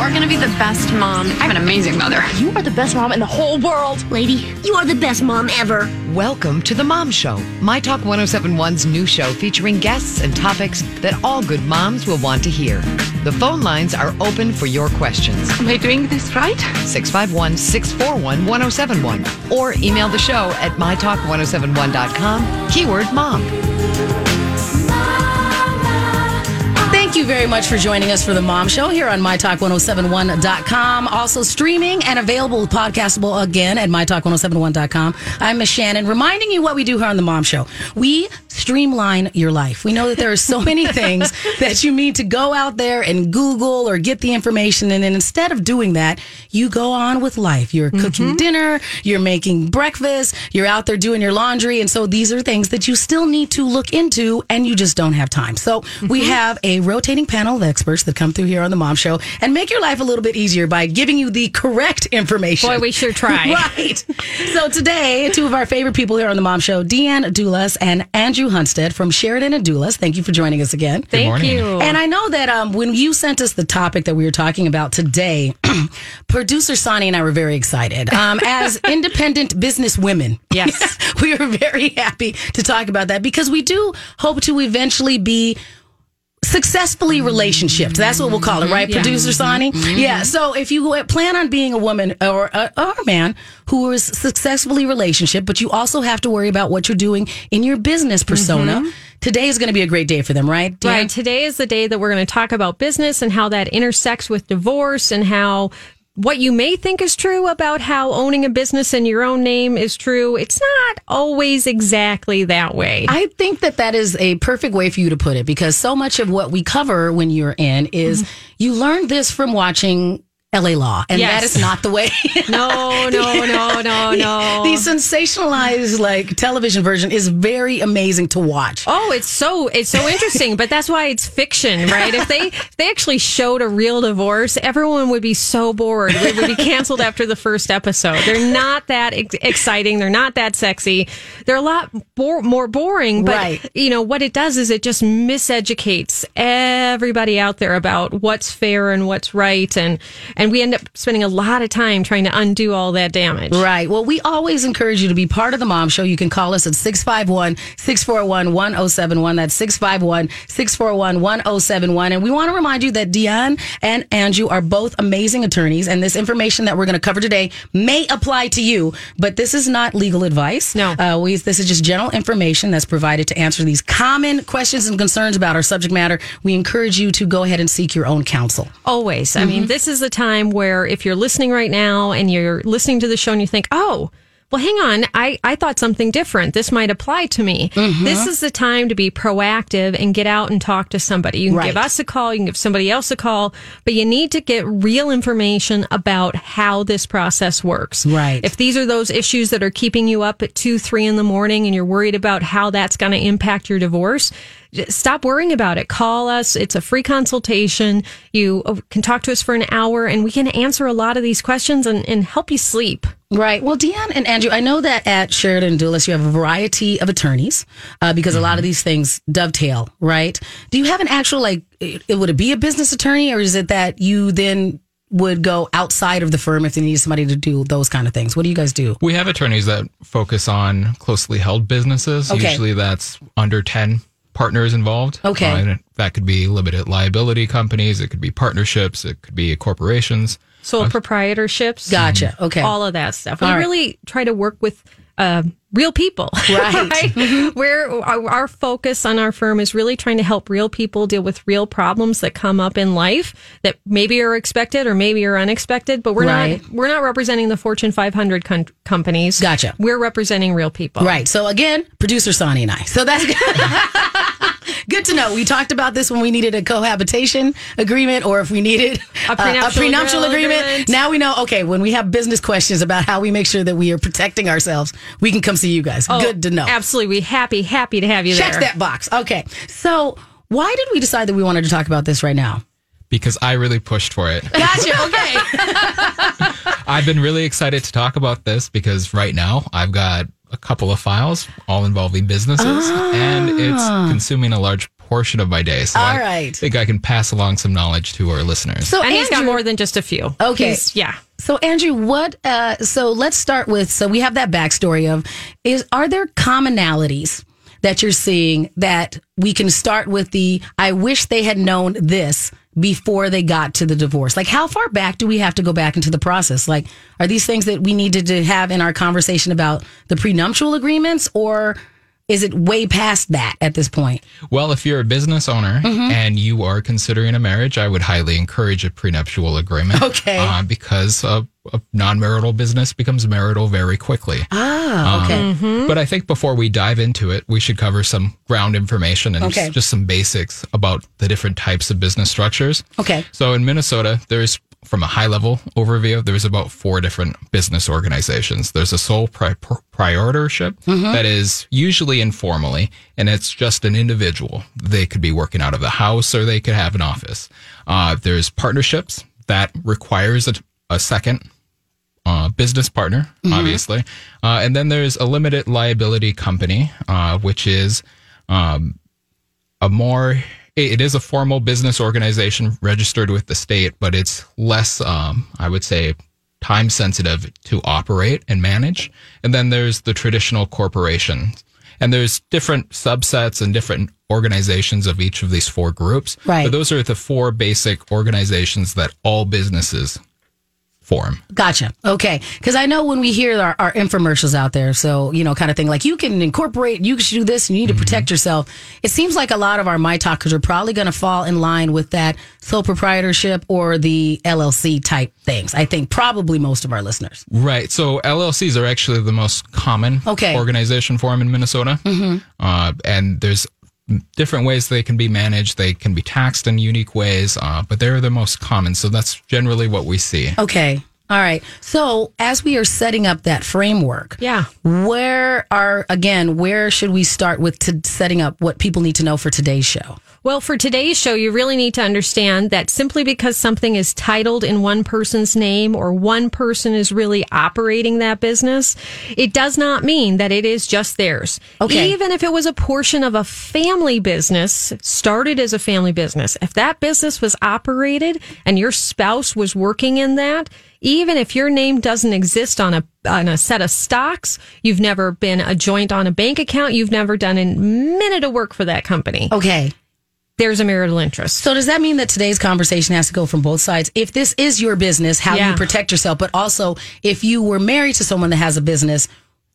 are going to be the best mom. I'm an amazing mother. You are the best mom in the whole world. Lady, you are the best mom ever. Welcome to The Mom Show, My Talk 1071's new show featuring guests and topics that all good moms will want to hear. The phone lines are open for your questions. Am I doing this right? 651 641 1071 or email the show at mytalk1071.com, keyword mom. Thank you very much for joining us for the Mom Show here on MyTalk1071.com. Also streaming and available podcastable again at MyTalk1071.com. I'm Miss Shannan, reminding you what we do here on the Mom Show. We streamline your life. We know that there are so many things that you need to go out there and Google or get the information. And then instead of doing that, you go on with life. You're cooking mm-hmm. dinner, you're making breakfast, you're out there doing your laundry. And so these are things that you still need to look into and you just don't have time. So we mm-hmm. have a rotating panel of experts that come through here on the Mom Show and make your life a little bit easier by giving you the correct information. Boy, we sure try. right. So today, two of our favorite people here on the Mom Show, DeAnne Dulas and Andrew Hunstad from Sheridan and Dulas. Thank you for joining us again. Thank morning. you. And I know that um, when you sent us the topic that we were talking about today, producer Sonny and I were very excited. Um, as independent business women, Yes. we were very happy to talk about that because we do hope to eventually be successfully relationship. That's what we'll call it, right? Mm-hmm. Producer Sonny? Mm-hmm. Yeah. So if you plan on being a woman or a, or a man who is successfully relationship, but you also have to worry about what you're doing in your business persona, mm-hmm. today is going to be a great day for them, right? Dan? Right. Today is the day that we're going to talk about business and how that intersects with divorce and how what you may think is true about how owning a business in your own name is true. It's not always exactly that way. I think that that is a perfect way for you to put it because so much of what we cover when you're in is mm-hmm. you learn this from watching LA Law, and Yes. that is not the way. no, no, no, no, no. the sensationalized like television version is very amazing to watch. Oh, it's so it's so interesting, but that's why it's fiction, right? If they if they actually showed a real divorce, everyone would be so bored. It would be canceled after the first episode. They're not that ex- exciting. They're not that sexy. They're a lot bo- more boring. But Right. you know what it does is it just miseducates everybody out there about what's fair and what's right, and and we end up spending a lot of time trying to undo all that damage. Right. Well, we always encourage you to be part of the Mom Show. You can call us at 651 641 1071. That's 651 641 1071. And we want to remind you that DeAnne and Andrew are both amazing attorneys. And this information that we're going to cover today may apply to you, but this is not legal advice. No. Uh, we, this is just general information that's provided to answer these common questions and concerns about our subject matter. We encourage you to go ahead and seek your own counsel. Always. I mean, this is the time where if you're listening right now and you're listening to the show and you think, oh, well, hang on, I, I thought something different. This might apply to me. Mm-hmm. This is the time to be proactive and get out and talk to somebody. You can Right. give us a call, you can give somebody else a call, but you need to get real information about how this process works. Right. If these are those issues that are keeping you up at two, three in the morning and you're worried about how that's going to impact your divorce, stop worrying about it. Call us. It's a free consultation. You uh, can talk to us for an hour and we can answer a lot of these questions and, and help you sleep. Right. Well, DeAnne and Andrew, I know that at Sheridan Dulas you have a variety of attorneys uh, because a lot of these things dovetail, right? Do you have an actual like? It, would it be a business attorney, or is it that you then would go outside of the firm if they need somebody to do those kind of things? What do you guys do? We have attorneys that focus on closely held businesses. Okay. Usually that's under 10 partners involved. Okay. Uh, and that could be limited liability companies, it could be partnerships, it could be corporations. Sole proprietorships. Gotcha. Okay. All of that stuff. We All right. really try to work with uh, real people. Right. Where our, our focus on our firm is really trying to help real people deal with real problems that come up in life that maybe are expected or maybe are unexpected, but we're Right. not we're not representing the Fortune 500 con- companies. Gotcha. We're representing real people. Right. So again, producer Sonny and I. So that's good to know. We talked about this when we needed a cohabitation agreement or if we needed A uh, prenuptial prenuptial agreement. agreement. Now we know, okay, when we have business questions about how we make sure that we are protecting ourselves, we can come see you guys. Oh, good to know. Absolutely. We happy happy to have you Check there. that box. Okay. So why did we decide that we wanted to talk about this right now? Because I really pushed for it. Gotcha. Okay. I've been really excited to talk about this because right now I've got a couple of files all involving businesses and it's consuming a large portion of my day. So All I right. think I can pass along some knowledge to our listeners. So And he's got Andrew- more than just a few. Okay. He's- yeah. So Andrew, what? Uh, so let's start with. So we have that backstory of is are there commonalities that you're seeing that we can start with the I wish they had known this before they got to the divorce. Like how far back do we have to go back into the process? Like are these things that we needed to have in our conversation about the prenuptial agreements or is it way past that at this point? Well, if you're a business owner Mm-hmm. and you are considering a marriage, I would highly encourage a prenuptial agreement. Okay. Uh, because a, a non-marital business becomes marital very quickly. Ah, okay. Mm-hmm. But I think before we dive into it, we should cover some ground information and Okay. just, just some basics about the different types of business structures. Okay. So in Minnesota, there's from a high level overview, there's about four different business organizations. There's a sole pri- pri- proprietorship that is usually informally, and it's just an individual. They could be working out of the house or they could have an office. Uh, there's partnerships that requires a, a second uh, business partner, obviously. Uh, and then there's a limited liability company, uh, which is um, a more, it it is a formal business organization registered with the state, but it's less, um, I would say, time sensitive to operate and manage. And then there's the traditional corporation. And there's different subsets and different organizations of each of these four groups. Right. But those are the four basic organizations that all businesses form. Gotcha. Okay. Because I know when we hear our, our infomercials out there, so, you know, kind of thing like you can incorporate, you should do this, and you need to protect yourself. It seems like a lot of our My Talkers are probably going to fall in line with that sole proprietorship or the LLC type things. I think probably most of our listeners. Right. So LLCs are actually the most common Okay. organization form in Minnesota. Mm-hmm. Uh, and there's different ways they can be managed. They can be taxed in unique ways, uh, but they're the most common. So that's generally what we see. Okay. All right. So as we are setting up that framework, Yeah. where are, again, where should we start with to setting up what people need to know for today's show? Well, for today's show, you really need to understand that simply because something is titled in one person's name or one person is really operating that business, it does not mean that it is just theirs. Okay. Even if it was a portion of a family business, started as a family business, if that business was operated and your spouse was working in that, even if your name doesn't exist on a on a set of stocks, you've never been a joint on a bank account, you've never done a minute of work for that company Okay. There's a marital interest. So does that mean that today's conversation has to go from both sides? If this is your business, how Yeah. you protect yourself, but also if you were married to someone that has a business,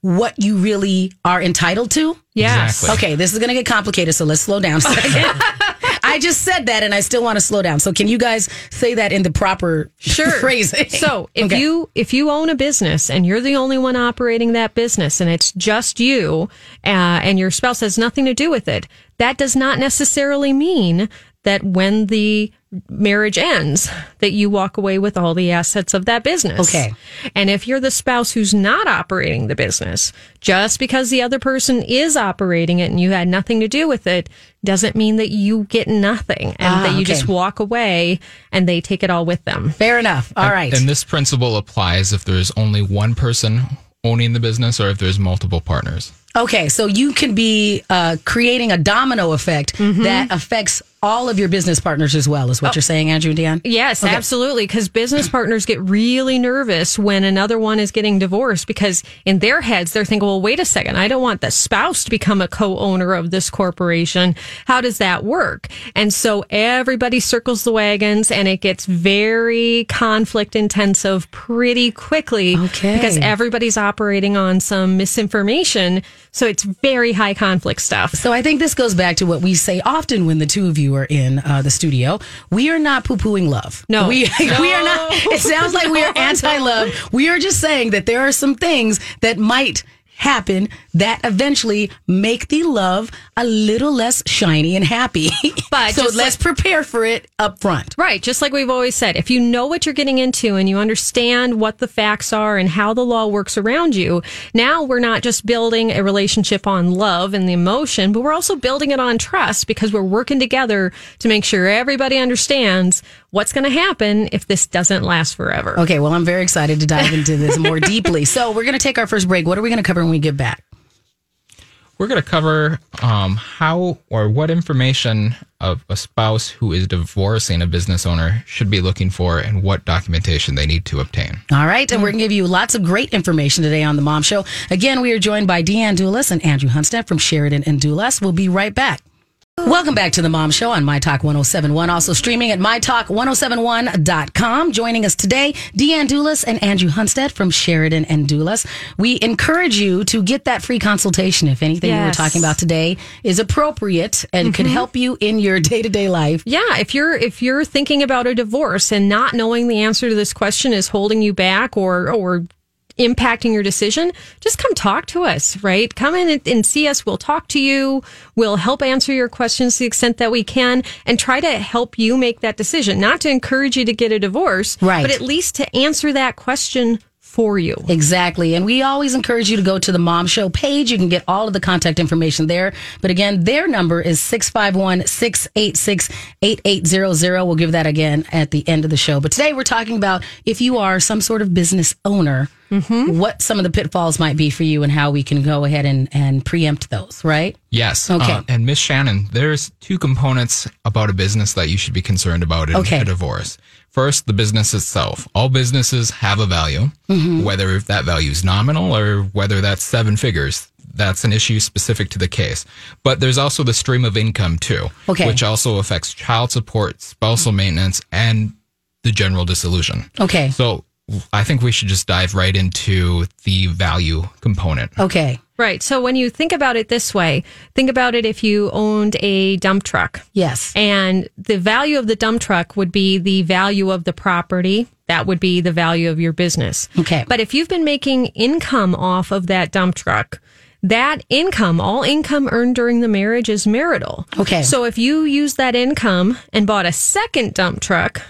what you really are entitled to? Yes. Exactly. Okay, this is going to get complicated, so let's slow down a second. I just said that and I still want to slow down. So can you guys say that in the proper Sure. phrasing? So if Okay. you if you own a business and you're the only one operating that business and it's just you uh, and your spouse has nothing to do with it, that does not necessarily mean that when the marriage ends that you walk away with all the assets of that business. Okay. And if you're the spouse who's not operating the business, just because the other person is operating it and you had nothing to do with it, doesn't mean that you get nothing and Ah, that you okay. just walk away and they take it all with them. Fair enough. All right. And this principle applies if there's only one person owning the business or if there's multiple partners. Okay, so you can be uh, creating a domino effect Mm-hmm. that affects all of your business partners as well, is Oh. what you're saying, Andrew and DeAnne? Yes, absolutely. Because business partners get really nervous when another one is getting divorced because in their heads, they're thinking, well, wait a second. I don't want the spouse to become a co owner of this corporation. How does that work? And so everybody circles the wagons and it gets very conflict intensive pretty quickly. Okay. Because everybody's operating on some misinformation. So it's very high conflict stuff. So I think this goes back to what we say often when the two of you are in uh, the studio. We are not poo pooing love. No. we we are not. It sounds like we are anti love. We are just saying that there are some things that might happen that eventually make the love a little less shiny and happy. But so let's prepare for it up front. Right. Just like we've always said, if you know what you're getting into and you understand what the facts are and how the law works around you, now we're not just building a relationship on love and the emotion, but we're also building it on trust because we're working together to make sure everybody understands what's going to happen if this doesn't last forever. Okay, well, I'm very excited to dive into this more deeply. So we're going to take our first break. What are we going to cover when we get back? We're going to cover um, how or what information of a spouse who is divorcing a business owner should be looking for and what documentation they need to obtain. All right, and we're going to give you lots of great information today on the Mom Show. Again, we are joined by DeAnne Dulas and Andrew Hunstad from Sheridan and Dulas. We'll be right back. Welcome back to the Mom Show on My Talk 1071, also streaming at MyTalk1071.com. Joining us today, DeAnne Dulas and Andrew Hunstad from Sheridan and Dulas. We encourage you to get that free consultation if anything we were talking about today is appropriate and could mm-hmm. help you in your day to day life. Yeah, if you're if you're thinking about a divorce and not knowing the answer to this question is holding you back or or impacting your decision, just come talk to us, right? Come in and, see us. We'll talk to you. We'll help answer your questions to the extent that we can and try to help you make that decision. Not to encourage you to get a divorce, Right. But at least to answer that question for you. Exactly. And we always encourage you to go to the Mom Show page. You can get all of the contact information there. But again, their number is 651 686 8800. We'll give that again at the end of the show. But today we're talking about if you are some sort of business owner, what some of the pitfalls might be for you and how we can go ahead and, and preempt those, right? Yes. Okay. Uh, and Miss Shannan, there's two components about a business that you should be concerned about in Okay. a divorce. First, the business itself. All businesses have a value, Mm-hmm. whether that value is nominal or whether that's seven figures. That's an issue specific to the case. But there's also the stream of income too, Okay. which also affects child support, spousal maintenance, and the general dissolution. Okay. So I think we should just dive right into the value component. Okay. Right. So when you think about it this way, think about it if you owned a dump truck. Yes. And the value of the dump truck would be the value of the property. That would be the value of your business. Okay. But if you've been making income off of that dump truck, that income, all income earned during the marriage is marital. Okay. So if you use that income and bought a second dump truck,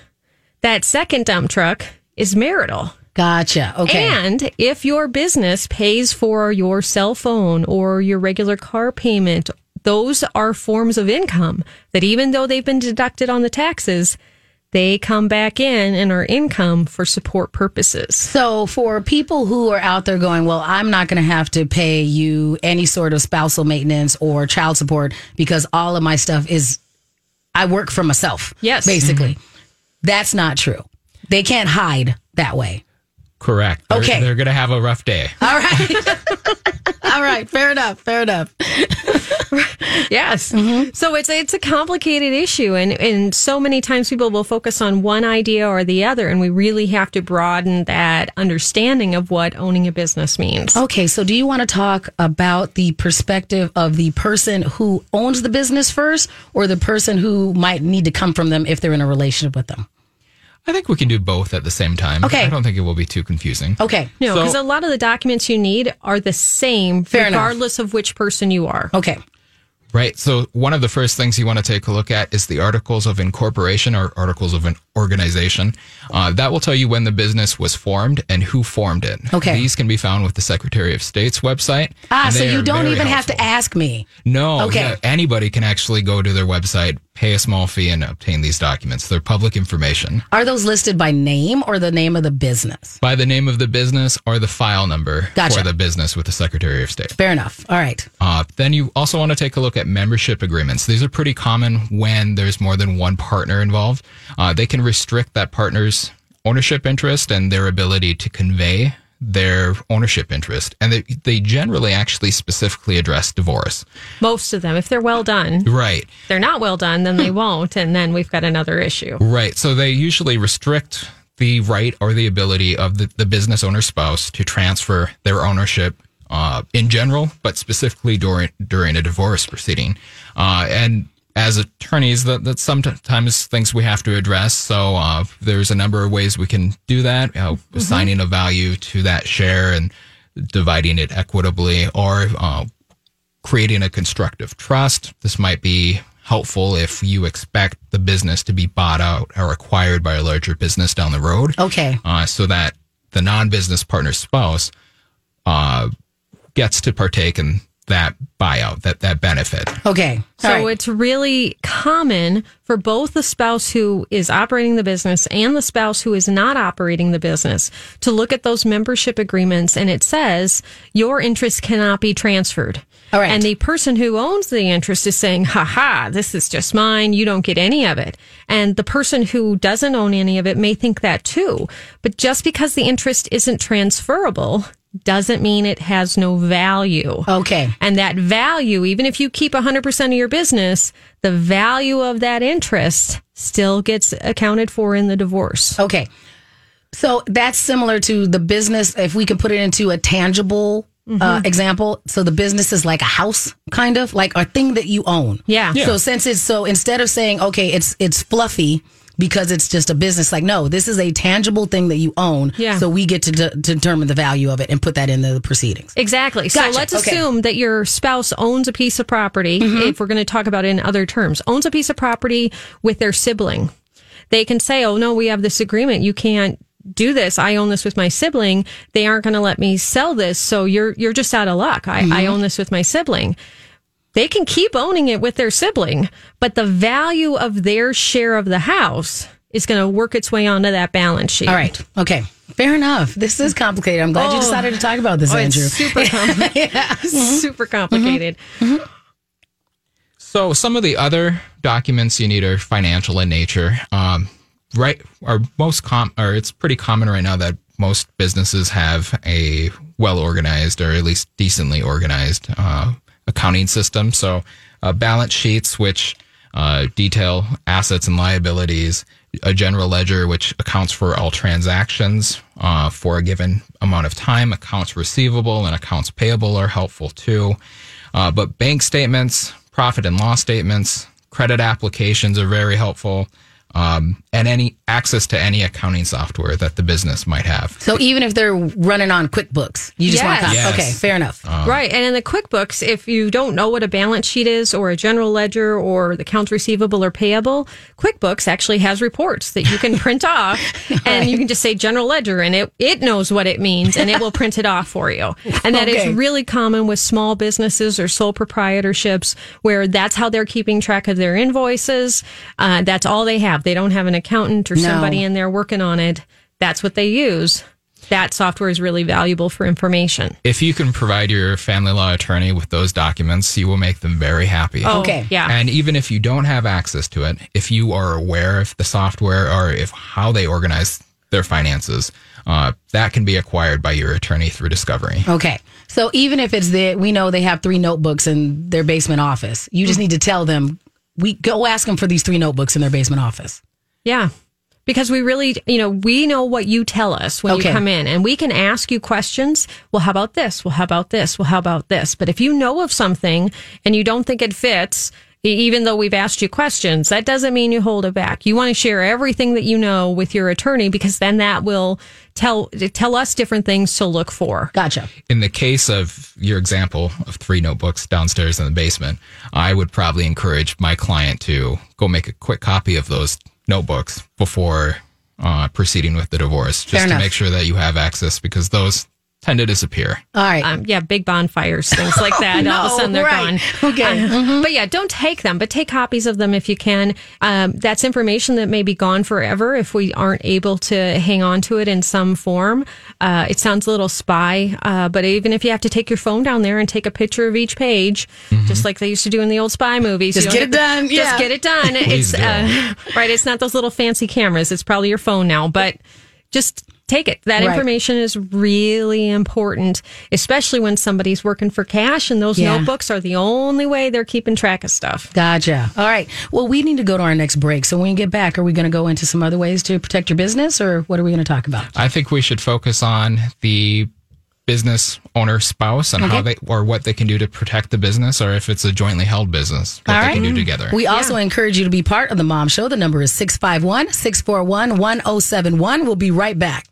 that second dump truck is marital. Gotcha. Okay. And if your business pays for your cell phone or your regular car payment, those are forms of income that even though they've been deducted on the taxes, they come back in and are income for support purposes. So, for people who are out there going, well, I'm not going to have to pay you any sort of spousal maintenance or child support because all of my stuff is, I work for myself. Yes. Basically. Mm-hmm. That's not true. They can't hide that way. Correct. They're, Okay. They're going to have a rough day. All right. all right. Fair enough. Fair enough. Yes. Mm-hmm. So it's it's a complicated issue and and so many times people will focus on one idea or the other and we really have to broaden that understanding of what owning a business means. Okay. So, do you want to talk about the perspective of the person who owns the business first or the person who might need to come from them if they're in a relationship with them? I think we can do both at the same time. Okay. I don't think it will be too confusing. Okay. No, So- because a lot of the documents you need are the same Fair enough. regardless of which person you are. Okay. Right. So one of the first things you want to take a look at is the articles of incorporation or articles of an organization. Uh, that will tell you when the business was formed and who formed it. Okay. These can be found with the Secretary of State's website. Ah, so you don't very even have to ask me. No. Okay. yeah, anybody can actually go to their website, pay a small fee, and obtain these documents. They're public information. Are those listed by name or the name of the business? By the name of the business or the file number Gotcha. for the business with the Secretary of State. Fair enough. All right. Uh, then you also want to take a look at membership agreements. These are pretty common when there's more than one partner involved. Uh, they can restrict that partner's ownership interest and their ability to convey their ownership interest. And they, they generally actually specifically address divorce. Most of them, if they're well done, Right. they're not well done, then they won't. And then we've got another issue. Right. So they usually restrict the right or the ability of the, the business owner spouse to transfer their ownership uh, in general, but specifically during during a divorce proceeding. Uh, and as attorneys, that, that's sometimes things we have to address. So uh, there's a number of ways we can do that, uh, assigning a value to that share and dividing it equitably, or uh, creating a constructive trust. This might be helpful if you expect the business to be bought out or acquired by a larger business down the road. Okay. Uh, so that the non-business partner spouse uh, gets to partake in that buyout, that that benefit. Okay. So All right. it's really common for both the spouse who is operating the business and the spouse who is not operating the business to look at those membership agreements and it says your interest cannot be transferred. All right. And the person who owns the interest is saying, ha ha, this is just mine. You don't get any of it. And the person who doesn't own any of it may think that too. But just because the interest isn't transferable doesn't mean it has no value. Okay. And that value, even if you keep 100% of your business, the value of that interest still gets accounted for in the divorce. Okay. So that's similar to the business. If we can put it into a tangible Mm-hmm. uh, example, so the business is like a house, kind of like a thing that you own. Yeah. Yeah. So since it's so, instead of saying okay, it's it's fluffy because it's just a business, like no, this is a tangible thing that you own. Yeah. So we get to de- determine the value of it and put that into the proceedings. Exactly. Gotcha. So let's Okay. assume that your spouse owns a piece of property, mm-hmm. if we're going to talk about it in other terms, owns a piece of property with their sibling. They can say, oh, no, we have this agreement. You can't do this. I own this with my sibling. They aren't going to let me sell this. So you're, you're just out of luck. I, I mm-hmm. own this with my sibling. They can keep owning it with their sibling, but the value of their share of the house is going to work its way onto that balance sheet. All right. Okay. Fair enough. This is complicated. I'm glad you Oh. decided to talk about this, Oh, Andrew. it's super, compli- super complicated. So some of the other documents you need are financial in nature. Um, right, are most com or it's pretty common right now that most businesses have a well organized or at least decently organized uh, accounting system. So uh, balance sheets, which uh, detail assets and liabilities, a general ledger, which accounts for all transactions uh, for a given amount of time, accounts receivable and accounts payable are helpful too. Uh, but bank statements, profit and loss statements, credit applications are very helpful. Um, and any access to any accounting software that the business might have. So even if they're running on QuickBooks, you just want to copies. Yes. Okay, fair enough. Right. And in the QuickBooks, if you don't know what a balance sheet is or a general ledger or the accounts receivable or payable, QuickBooks actually has reports that you can print off and you can just say general ledger and it, it knows what it means and it will print it off for you. And that is Okay. really common with small businesses or sole proprietorships where that's how they're keeping track of their invoices. Uh, that's all they have. They don't have an accountant or No. somebody in there working on it. That's what they use. That software is really valuable for information. If you can provide your family law attorney with those documents, you will make them very happy. Oh, Okay. Yeah. And even if you don't have access to it, if you are aware of the software or if how they organize their finances, uh, that can be acquired by your attorney through discovery. Okay. So even if it's the, we know they have three notebooks in their basement office, you just need to tell them, we go ask them for these three notebooks in their basement office. Yeah. Because we really, you know, we know what you tell us when Okay. you come in and we can ask you questions. Well, how about this? Well, how about this? Well, how about this? But if you know of something and you don't think it fits, even though we've asked you questions, that doesn't mean you hold it back. You want to share everything that you know with your attorney because then that will tell, tell us different things to look for. Gotcha. In the case of your example of three notebooks downstairs in the basement, I would probably encourage my client to go make a quick copy of those notebooks before uh, proceeding with the divorce, Fair just to enough. make sure that you have access because those tend to disappear. All right. Um, yeah, big bonfires, things like that. All of a sudden they're right. gone. Okay. Uh, But yeah, don't take them, but take copies of them if you can. Um, that's information that may be gone forever if we aren't able to hang on to it in some form. Uh, it sounds a little spy, uh, but even if you have to take your phone down there and take a picture of each page, just like they used to do in the old spy movies, Just you get it have to- done, yeah. Just get it done. Please it's uh, right. It's not those little fancy cameras. It's probably your phone now, but just take it. That Right. information is really important, especially when somebody's working for cash and those Yeah. notebooks are the only way they're keeping track of stuff. Gotcha. All right. Well, we need to go to our next break. So when we get back, are we going to go into some other ways to protect your business or what are we going to talk about? I think we should focus on the business owner spouse and how they or what they can do to protect the business or if it's a jointly held business what All they right. can do together We also encourage you to be part of the Mom Show. The number is 651 641 1071. We'll be right back.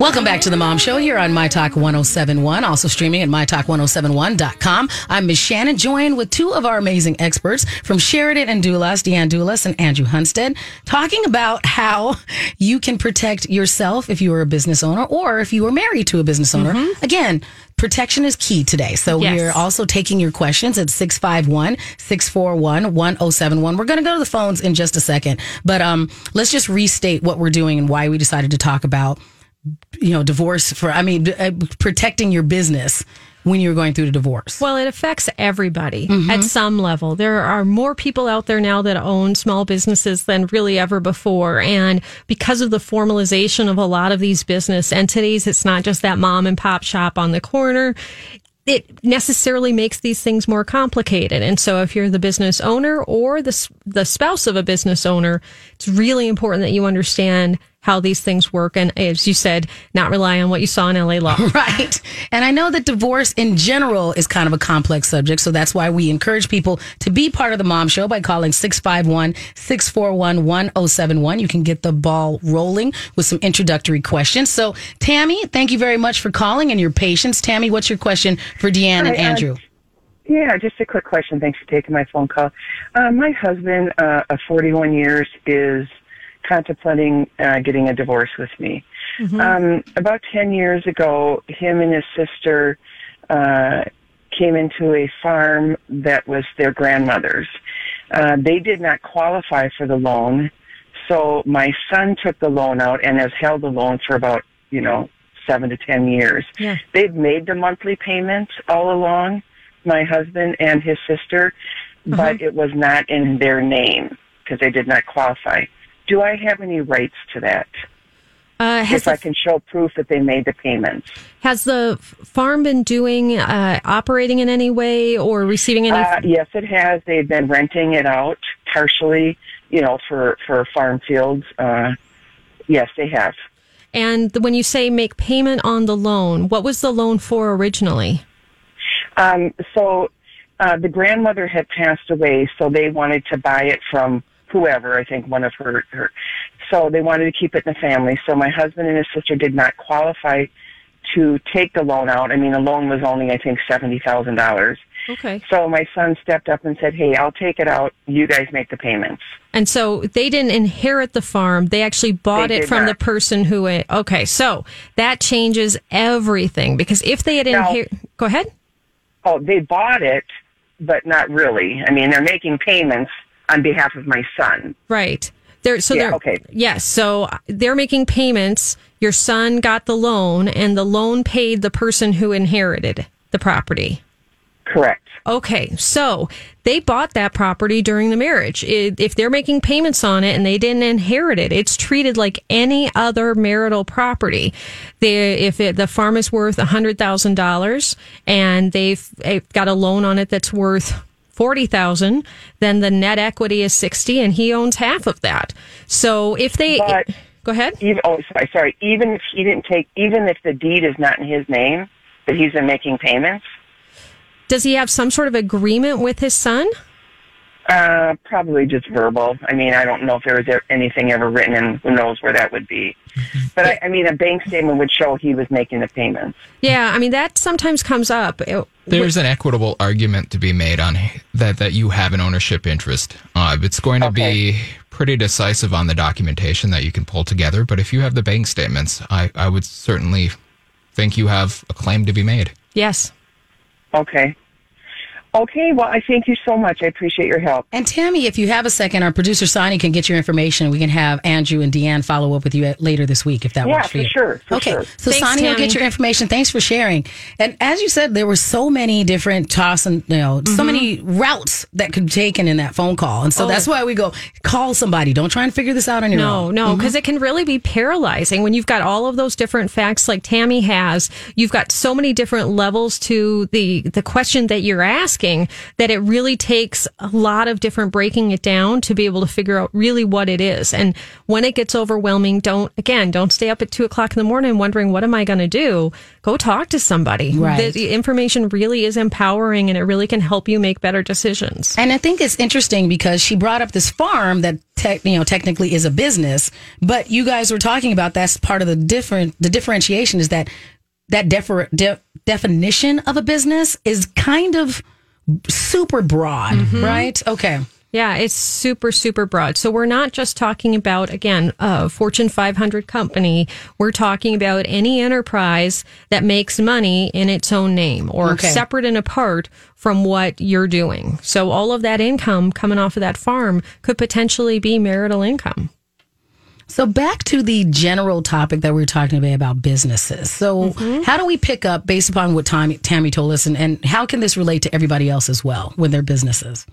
Welcome back to the Mom Show here on My Talk 1071, also streaming at MyTalk1071.com. I'm Ms. Shannan, joined with two of our amazing experts from Sheridan and Dulas, DeAnne Dulas and Andrew Hunstad, talking about how you can protect yourself if you are a business owner or if you are married to a business owner. Again, protection is key today. So Yes. we're also taking your questions at 651 641 1071. We're going to go to the phones in just a second, but um, let's just restate what we're doing and why we decided to talk about you know, divorce for, I mean, uh, protecting your business when you're going through the divorce? Well, it affects everybody at some level. There are more people out there now that own small businesses than really ever before. And because of the formalization of a lot of these business entities, it's not just that mom and pop shop on the corner. It necessarily makes these things more complicated. And so if you're the business owner or the, the spouse of a business owner, it's really important that you understand how these things work. And as you said, not rely on what you saw in LA law. Right. And I know that divorce in general is kind of a complex subject. So that's why we encourage people to be part of the mom show by calling 651 641 1071. You can get the ball rolling with some introductory questions. So, Tammy, thank you very much for calling and your patience. Tammy, what's your question for DeAnne and Hi, uh, Andrew? Yeah, just a quick question. Thanks for taking my phone call. Uh, my husband, uh, of 41 years, is contemplating uh, getting a divorce with me. Um, about 10 years ago, him and his sister uh, came into a farm that was their grandmother's. Uh, they did not qualify for the loan, so my son took the loan out and has held the loan for about, you know, seven to 10 years. Yeah. They've made the monthly payments all along, my husband and his sister, but it was not in their name because they did not qualify. Do I have any rights to that? Uh, if I can show proof that they made the payments. has the farm been doing, uh, operating in any way or receiving any? Uh, yes, it has. They've been renting it out partially, you know, for for farm fields. Uh, yes, they have. and when you say make payment on the loan, what was the loan for originally? Um, so uh, the grandmother had passed away, so they wanted to buy it from whoever. I think one of her, her. So they wanted to keep it in the family. So my husband and his sister did not qualify to take the loan out. I mean, the loan was only I think seventy thousand dollars. Okay. So my son stepped up and said, "Hey, I'll take it out. You guys make the payments." And so they didn't inherit the farm. They actually bought They it from the person who, okay. So that changes everything because if they had inherited, go ahead. Oh, they bought it, but not really. I mean, they're making payments on behalf of my son. Right. They're, so Yeah, they're, okay. Yes. So they're making payments. Your son got the loan and the loan paid the person who inherited the property. Correct. Okay, so they bought that property during the marriage. If they're making payments on it and they didn't inherit it, it's treated like any other marital property. They, if it, the farm is worth hundred thousand dollars and they've, they've got a loan on it that's worth forty thousand, then the net equity is sixty, and he owns half of that. So if they But- go ahead, Even oh, sorry, sorry. Even if he didn't take, even if the deed is not in his name, but he's been making payments, does he have some sort of agreement with his son? Uh, probably just verbal. I mean, I don't know if there was anything ever written, and who knows where that would be. But I, I mean, a bank statement would show he was making the payments. Yeah, I mean that sometimes comes up. It- There's an equitable argument to be made on that that you have an ownership interest. Uh, it's going to be pretty decisive on the documentation that you can pull together. But if you have the bank statements, I, I would certainly think you have a claim to be made. Yes. Okay. Okay. Well, I thank you so much. I appreciate your help. And Tammy, if you have a second, our producer Sonny can get your information. We can have Andrew and DeAnne follow up with you at- later this week if that Yeah, works for for you. sure, for okay, sure. so Thanks, Sonny will get your information. Thanks for sharing. And as you said, there were so many different toss and you know so mm-hmm. many routes that could be taken in that phone call, and so Oh. that's why we go call somebody. Don't try and figure this out on your No, own. no, mm-hmm. no, because it can really be paralyzing when you've got all of those different facts like Tammy has. You've got so many different levels to the the question that you're asking that it really takes a lot of different breaking it down to be able to figure out really what it is. And when it gets overwhelming, don't again, don't stay up at two o'clock in the morning wondering what am I going to do. Go talk to somebody. Right. The, information really is empowering, and it really can help you make better decisions. And I think it's interesting because she brought up this farm that tech, you know technically is a business, but you guys were talking about that's part of the different the differentiation is that that defer, de, definition of a business is kind of super broad, mm-hmm. right? Okay. Yeah, it's super, super broad. So we're not just talking about, again, a Fortune 500 company. We're talking about any enterprise that makes money in its own name or Okay. separate and apart from what you're doing. So all of that income coming off of that farm could potentially be marital income. So back to the general topic that we are talking about about businesses. So mm-hmm. how do we pick up based upon what Tammy, Tammy told us, and, and how can this relate to everybody else as well with their businesses?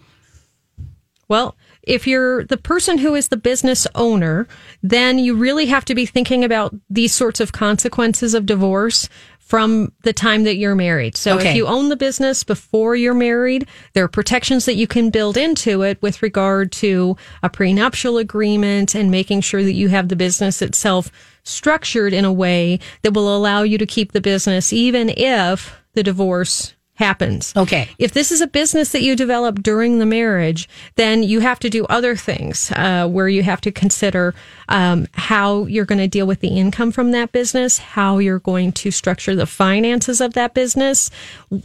Well, if you're the person who is the business owner, then you really have to be thinking about these sorts of consequences of divorce from the time that you're married. So Okay. if you own the business before you're married, there are protections that you can build into it with regard to a prenuptial agreement and making sure that you have the business itself structured in a way that will allow you to keep the business even if the divorce happens. Okay. If this is a business that you develop during the marriage, then you have to do other things uh, where you have to consider um, how you're going to deal with the income from that business, how you're going to structure the finances of that business,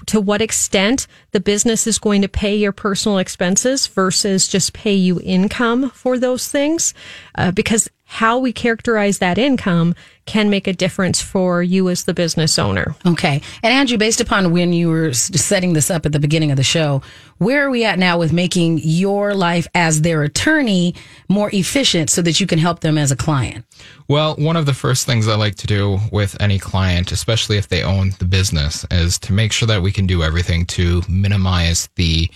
to what extent the business is going to pay your personal expenses versus just pay you income for those things. Uh, because how we characterize that income can make a difference for you as the business owner. Okay. And Andrew, based upon when you were setting this up at the beginning of the show, where are we at now with making your life as their attorney more efficient so that you can help them as a client? Well, one of the first things I like to do with any client, especially if they own the business, is to make sure that we can do everything to minimize the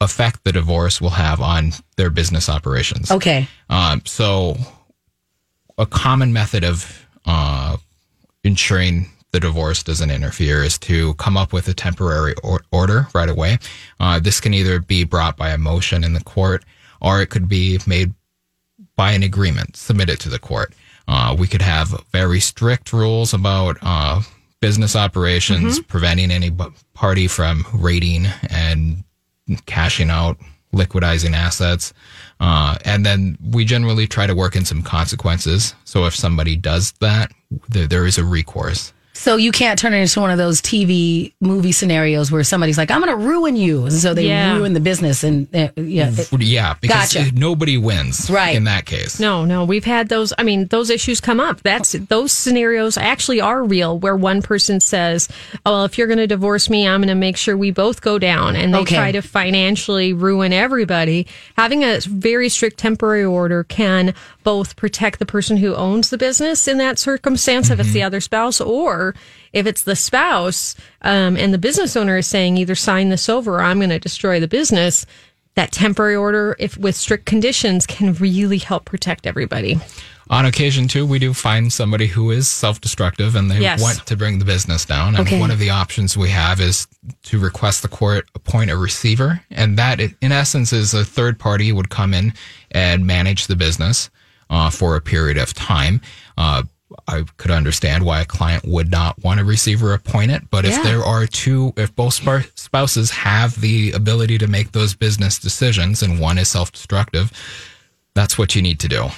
effect the divorce will have on their business operations. Okay. Um, so, a common method of uh, ensuring the divorce doesn't interfere is to come up with a temporary or- order right away. Uh, this can either be brought by a motion in the court or it could be made by an agreement submitted to the court. Uh, we could have very strict rules about uh, business operations, preventing any party from raiding and cashing out, liquidizing assets. Uh, and then we generally try to work in some consequences. So if somebody does that, there, there is a recourse. So you can't turn it into one of those TV movie scenarios where somebody's like, "I'm going to ruin you," and so they Yeah. ruin the business. And uh, yeah, it- Yeah, because Gotcha. nobody wins Right. in that case. No, no, we've had those. I mean, those issues come up. That's those scenarios actually are real, where one person says, "Oh, well, if you're going to divorce me, I'm going to make sure we both go down," and they Okay. try to financially ruin everybody. Having a very strict temporary order can both protect the person who owns the business in that circumstance, if it's the other spouse, or if it's the spouse um, and the business owner is saying either sign this over or I'm going to destroy the business. That temporary order, if with strict conditions, can really help protect everybody. On occasion, too, we do find somebody who is self destructive and they Yes. want to bring the business down. And Okay. one of the options we have is to request the court appoint a receiver. And that, in essence, is a third party would come in and manage the business uh, for a period of time. Uh, I could understand why a client would not want a receiver appointed, but if there are two, if both spouses have the ability to make those business decisions and one is self destructive, that's what you need to do.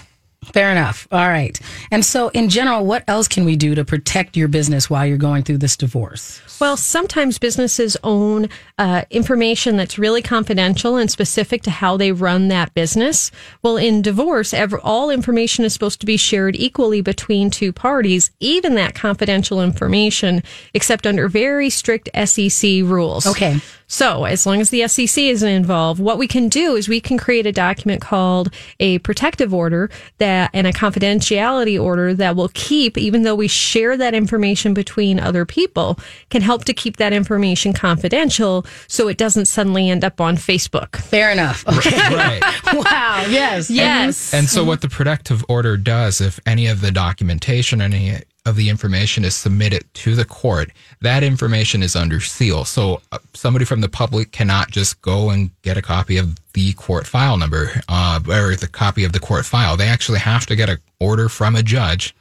Fair enough. All right. And so, in general, what else can we do to protect your business while you're going through this divorce? Well, sometimes businesses own uh, information that's really confidential and specific to how they run that business. Well, in divorce, ever, all information is supposed to be shared equally between two parties, even that confidential information, except under very strict SEC rules. Okay. So, as long as the SEC isn't involved, what we can do is we can create a document called a protective order that and a confidentiality order that will keep, even though we share that information between other people, can help to keep that information confidential so it doesn't suddenly end up on Facebook. Fair enough. Okay. Right. wow. Yes. Yes. And so, what the protective order does, if any of the documentation, any of the information is submitted to the court, that information is under seal. So, uh, somebody from the public cannot just go and get a copy of the court file number uh, or the copy of the court file. They actually have to get an order from a judge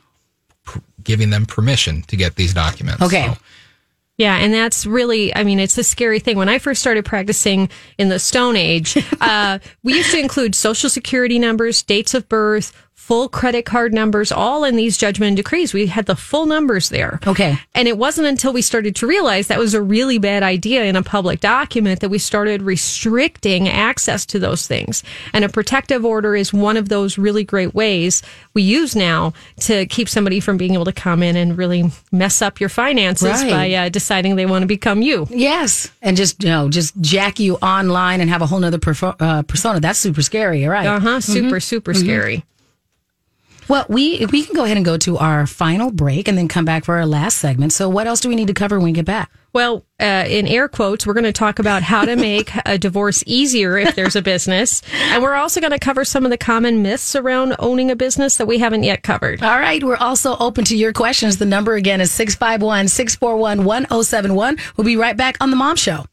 pr- giving them permission to get these documents. Okay. So- Yeah, and that's really, I mean, it's a scary thing. When I first started practicing in the Stone Age, uh, we used to include social security numbers, dates of birth, full credit card numbers, all in these judgment and decrees. We had the full numbers there. Okay. And it wasn't until we started to realize that was a really bad idea in a public document that we started restricting access to those things. And a protective order is one of those really great ways we use now to keep somebody from being able to come in and really mess up your finances Right. by uh, deciding they want to become you. Yes. And just, you know, just jack you online and have a whole nother uh, persona. That's super scary. All right. Uh huh. Super, super scary. Well, we we can go ahead and go to our final break and then come back for our last segment. So, what else do we need to cover when we get back? Well, uh, in air quotes, we're going to talk about how to make a divorce easier if there's a business. And we're also going to cover some of the common myths around owning a business that we haven't yet covered. All right. We're also open to your questions. The number again is 651 641 1071. We'll be right back on The Mom Show.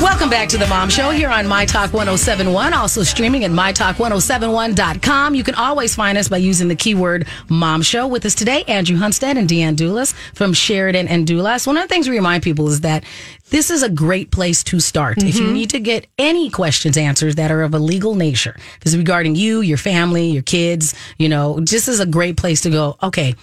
Welcome back to the Mom Show here on My Talk 1071, also streaming at MyTalk1071.com. You can always find us by using the keyword Mom Show. With us today, Andrew Hunstad and DeAnne Dulas from Sheridan and Dulas. One of the things we remind people is that this is a great place to start. Mm-hmm. If you need to get any questions answered that are of a legal nature, if it's regarding you, your family, your kids, you know, this is a great place to go, okay,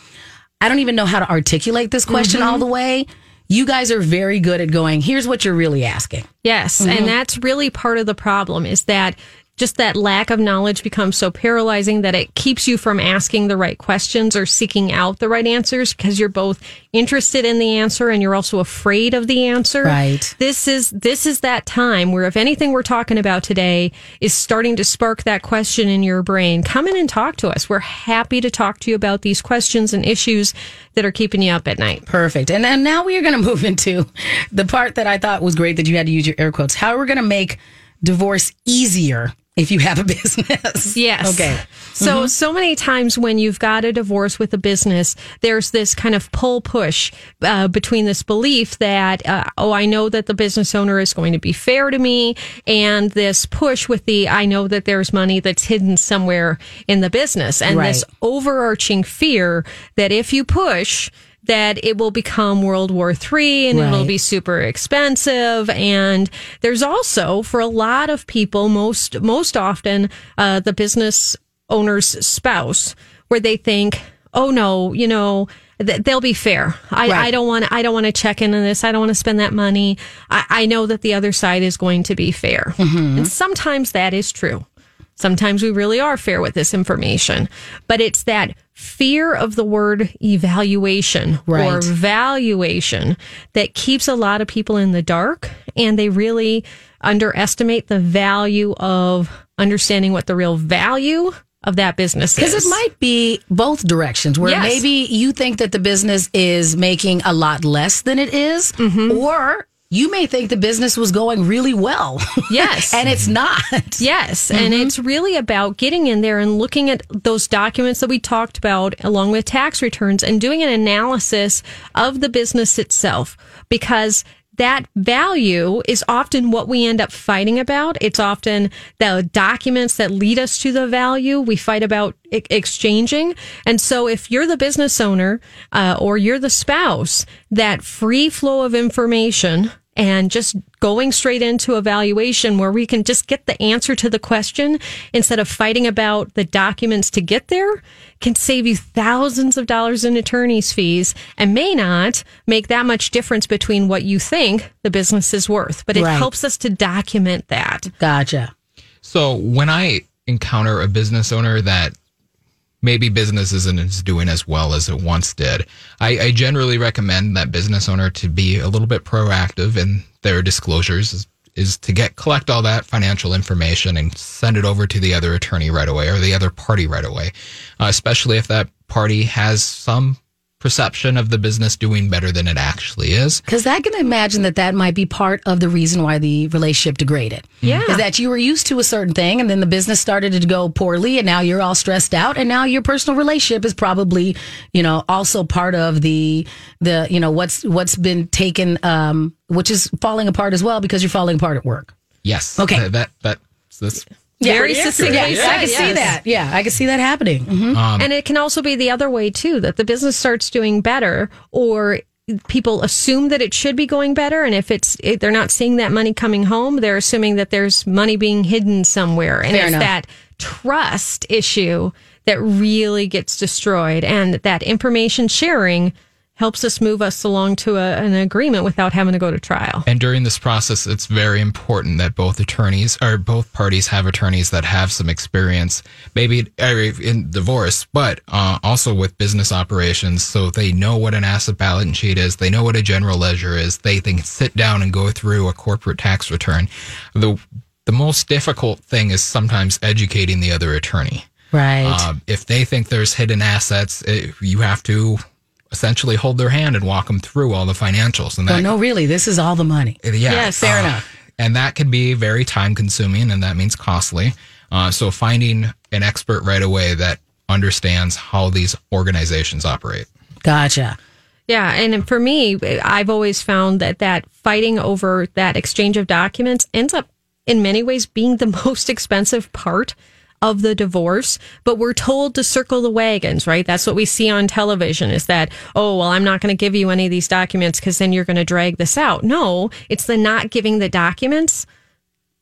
I don't even know how to articulate this question mm-hmm. all the way you guys are very good at going, here's what you're really asking. Yes. Mm-hmm. And that's really part of the problem is that just that lack of knowledge becomes so paralyzing that it keeps you from asking the right questions or seeking out the right answers because you're both interested in the answer and you're also afraid of the answer. Right. This is this is that time where if anything we're talking about today is starting to spark that question in your brain, come in and talk to us. We're happy to talk to you about these questions and issues that are keeping you up at night. Perfect. And then now we are going to move into the part that I thought was great that you had to use your air quotes. How are we're going to make divorce easier if you have a business. Yes. Okay. So, mm-hmm. so many times when you've got a divorce with a business, there's this kind of pull push uh, between this belief that, uh, oh, I know that the business owner is going to be fair to me, and this push with the, I know that there's money that's hidden somewhere in the business, and right. this overarching fear that if you push, that it will become World War III and right. it'll be super expensive. And there's also, for a lot of people, most, most often, uh, the business owner's spouse, where they think, oh no, you know, they'll be fair. I, right. I don't want I don't want to check into this. I don't want to spend that money. I, I know that the other side is going to be fair. Mm-hmm. And sometimes that is true. Sometimes we really are fair with this information, but it's that fear of the word evaluation right. or valuation that keeps a lot of people in the dark and they really underestimate the value of understanding what the real value of that business is. because it might be both directions where yes. maybe you think that the business is making a lot less than it is, mm-hmm. or you may think the business was going really well. Yes. and it's not. Yes. Mm-hmm. And it's really about getting in there and looking at those documents that we talked about along with tax returns and doing an analysis of the business itself because that value is often what we end up fighting about. It's often the documents that lead us to the value we fight about I- exchanging. And so if you're the business owner uh, or you're the spouse, that free flow of information and just going straight into evaluation where we can just get the answer to the question instead of fighting about the documents to get there can save you thousands of dollars in attorney's fees and may not make that much difference between what you think the business is worth, but it right. helps us to document that. Gotcha. So when I encounter a business owner that maybe business isn't doing as well as it once did. I, I, generally recommend that business owner to be a little bit proactive in their disclosures is, is, to get collect all that financial information and send it over to the other attorney right away or the other party right away, uh, especially if that party has some perception of the business doing better than it actually is. Because I can imagine that that might be part of the reason why the relationship degraded. Yeah. Is that you were used to a certain thing and then the business started to go poorly and now you're all stressed out and now your personal relationship is probably, you know, also part of the, the, you know, what's, what's been taken, um, which is falling apart as well because you're falling apart at work. Yes. Okay. That, that, that that's very succinct. Yeah, yeah, I can yes. see that. Yeah, I can see that happening. Mm-hmm. Um, and it can also be the other way too that the business starts doing better or people assume that it should be going better and if it's if they're not seeing that money coming home they're assuming that there's money being hidden somewhere and Fair it's enough. that trust issue that really gets destroyed and that information sharing helps us move us along to a, an agreement without having to go to trial. And during this process, it's very important that both attorneys or both parties have attorneys that have some experience, maybe in divorce, but uh, also with business operations, so they know what an asset balance sheet is, they know what a general ledger is, they they can sit down and go through a corporate tax return. The the most difficult thing is sometimes educating the other attorney Right. Um, if they think there's hidden assets, it, you have to essentially hold their hand and walk them through all the financials. And Well, that, no, really, this is all the money. yeah, Yes, fair uh, enough. And that can be very time consuming, and that means costly. Uh, so finding an expert right away that understands how these organizations operate. Gotcha. Yeah, and for me, I've always found that that fighting over that exchange of documents ends up in many ways being the most expensive part of the divorce, but we're told to circle the wagons, right? That's what we see on television is that, oh, well, I'm not going to give you any of these documents because then you're going to drag this out. No, it's the not giving the documents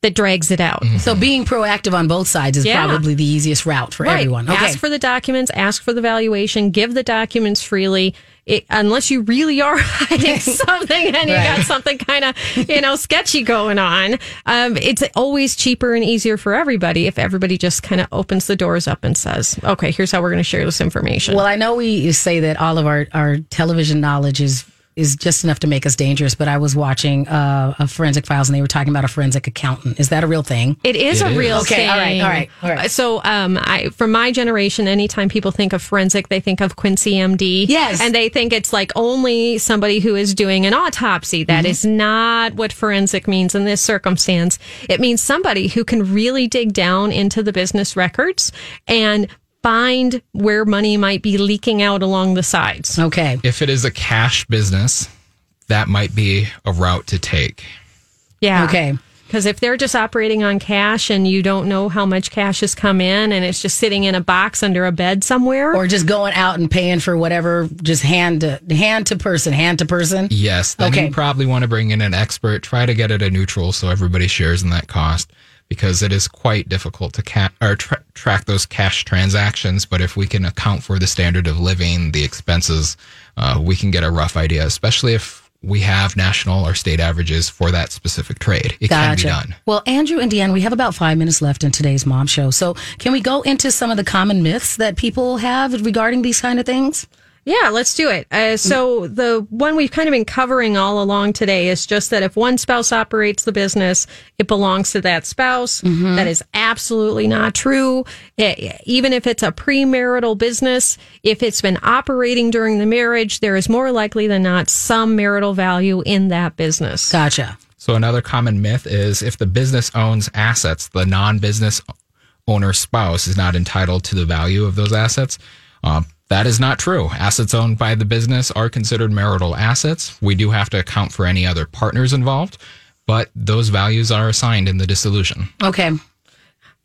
that drags it out. So being proactive on both sides is Yeah. probably the easiest route for Right. everyone. Okay. Ask for the documents, ask for the valuation, give the documents freely. It, unless you really are hiding something and you Right. got something kind of, you know, sketchy going on. Um, it's always cheaper and easier for everybody if everybody just kind of opens the doors up and says, okay, here's how we're going to share this information. Well, I know we say that all of our, our television knowledge is is just enough to make us dangerous, but I was watching uh, a forensic files and they were talking about a forensic accountant. Is that a real thing? It is It a is. real Okay, thing. all right, all right, all right. So, um, I from my generation, anytime people think of forensic, they think of Quincy MD. Yes. and they think it's like only somebody who is doing an autopsy. That Mm-hmm. is not what forensic means in this circumstance. It means somebody who can really dig down into the business records and find where money might be leaking out along the sides. Okay. If it is a cash business, that might be a route to take. Yeah. Okay. Because if they're just operating on cash and you don't know how much cash has come in and it's just sitting in a box under a bed somewhere, Or just going out and paying for whatever, just hand to hand to person, hand to person. Yes, then Okay. you probably want to bring in an expert. Try to get it a neutral so everybody shares in that cost because it is quite difficult to ca- or tra- track those cash transactions. But if we can account for the standard of living, the expenses, uh, we can get a rough idea, especially if we have national or state averages for that specific trade. It can be done. Well, Andrew and DeAnne, we have about five minutes left in today's mom show. So can we go into some of the common myths that people have regarding these kind of things? Yeah, let's do it. Uh, so the one we've kind of been covering all along today is just that if one spouse operates the business, it belongs to that spouse. That is absolutely not true. Eh, even if it's a premarital business, if it's been operating during the marriage, there is more likely than not some marital value in that business. Gotcha. So another common myth is if the business owns assets, the non-business owner spouse is not entitled to the value of those assets. Um, that is not true. Assets owned by the business are considered marital assets. We do have to account for any other partners involved, but those values are assigned in the dissolution. Okay.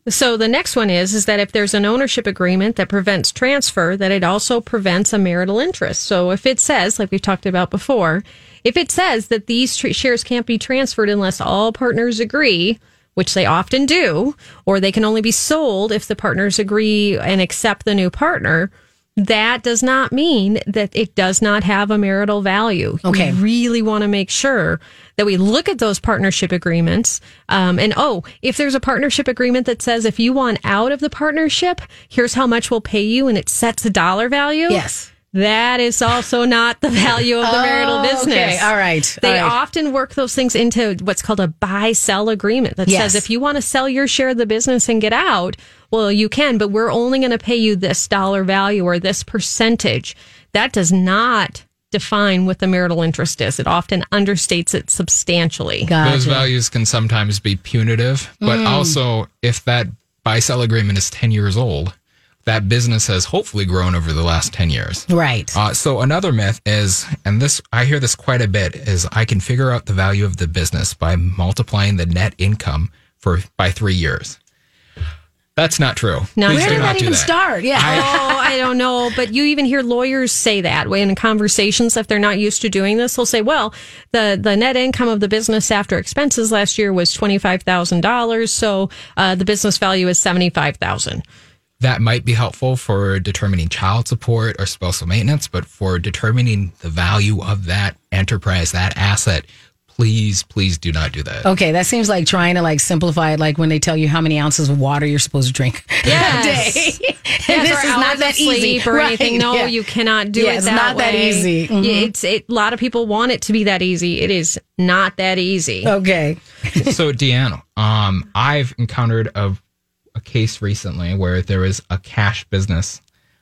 So the next one is is that if there's an ownership agreement that prevents transfer, that it also prevents a marital interest. So if it says, like we've talked about before, if it says that these tr- shares can't be transferred unless all partners agree, which they often do, or they can only be sold if the partners agree and accept the new partner, that does not mean that it does not have a marital value. Okay. We really want to make sure that we look at those partnership agreements. Um, and oh, if there's a partnership agreement that says if you want out of the partnership, here's how much we'll pay you, and it sets a dollar value. Yes. That is also not the value of the marital Oh, business. okay. All right. They All right. often work those things into what's called a buy sell agreement that Yes. says if you want to sell your share of the business and get out, well, you can, but we're only going to pay you this dollar value or this percentage. That does not define what the marital interest is. It often understates it substantially. Gotcha. Those values can sometimes be punitive, but Mm. also if that buy sell agreement is 10 years old, that business has hopefully grown over the last 10 years. Right. Uh, so another myth is, and this I hear this quite a bit, is I can figure out the value of the business by multiplying the net income for by three years. That's not true. No. Please Where did that even that. start? Yeah. oh, I don't know, but you even hear lawyers say that when in conversations if they're not used to doing this, they'll say, "Well, the the net income of the business after expenses last year was twenty five thousand dollars, so uh, the business value is seventy five thousand. That might be helpful for determining child support or spousal maintenance, but for determining the value of that enterprise, that asset, please, please do not do that. Okay, that seems like trying to like simplify it, like when they tell you how many ounces of water you're supposed to drink Yes. a day. Yes, this is not that easy or Right, anything. No, yeah. you cannot do Yeah, it it's that not that way. easy. Mhm. Yeah, It's it, a lot of people want it to be that easy. It is not that easy. Okay. so Deanna, um, I've encountered a a case recently where there was a cash business.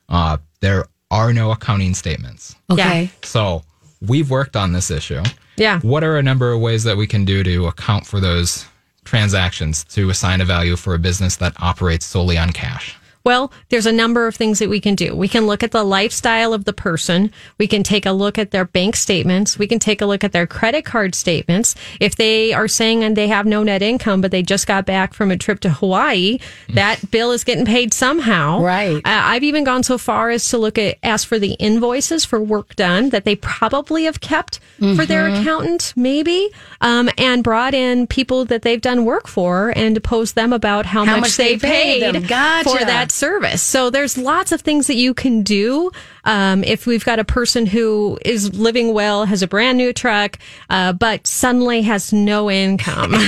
Uh, there are no accounting statements. Okay. So we've worked on this issue. Yeah. What are a number of ways that we can do to account for those transactions to assign a value for a business that operates solely on cash? Well, there's a number of things that we can do. We can look at the lifestyle of the person. We can take a look at their bank statements. We can take a look at their credit card statements. If they are saying and they have no net income, but they just got back from a trip to Hawaii, that bill is getting paid somehow. Right. Uh, I've even gone so far as to look at, ask for the invoices for work done that they probably have kept for their Mm-hmm. accountant, maybe, um, and brought in people that they've done work for and deposed them about how, How much, much they they paid paid. Gotcha. for that service. So there's lots of things that you can do. Um, if we've got a person who is living well, has a brand new truck, uh, but suddenly has no income.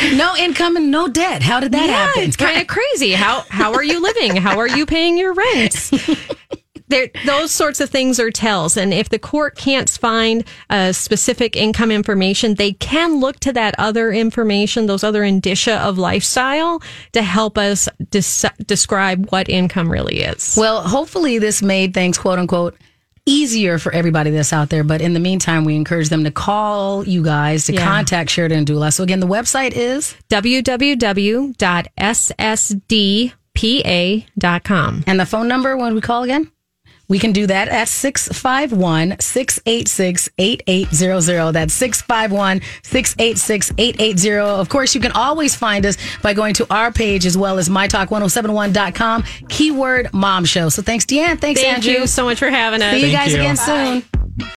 No income and no debt. How did that yeah, happen? it's kind of crazy. How how are you living? How are you paying your rent? Those sorts of things are tells. And if the court can't find uh, specific income information, they can look to that other information, those other indicia of lifestyle to help us des- describe what income really is. Well, hopefully this made things quote unquote easier for everybody that's out there. But in the meantime, we encourage them to call you guys to Yeah. contact Sheridan Dula. So again, the website is www.ssdpa.com. and the phone number when we call again. We can do that at 651 686 8800. That's 651 686 880. Of course, you can always find us by going to our page as well as mytalk1071.com, keyword mom show. So thanks, DeAnne. Thanks, Thank Andrew. you so much for having us. See you Thank guys you. again soon.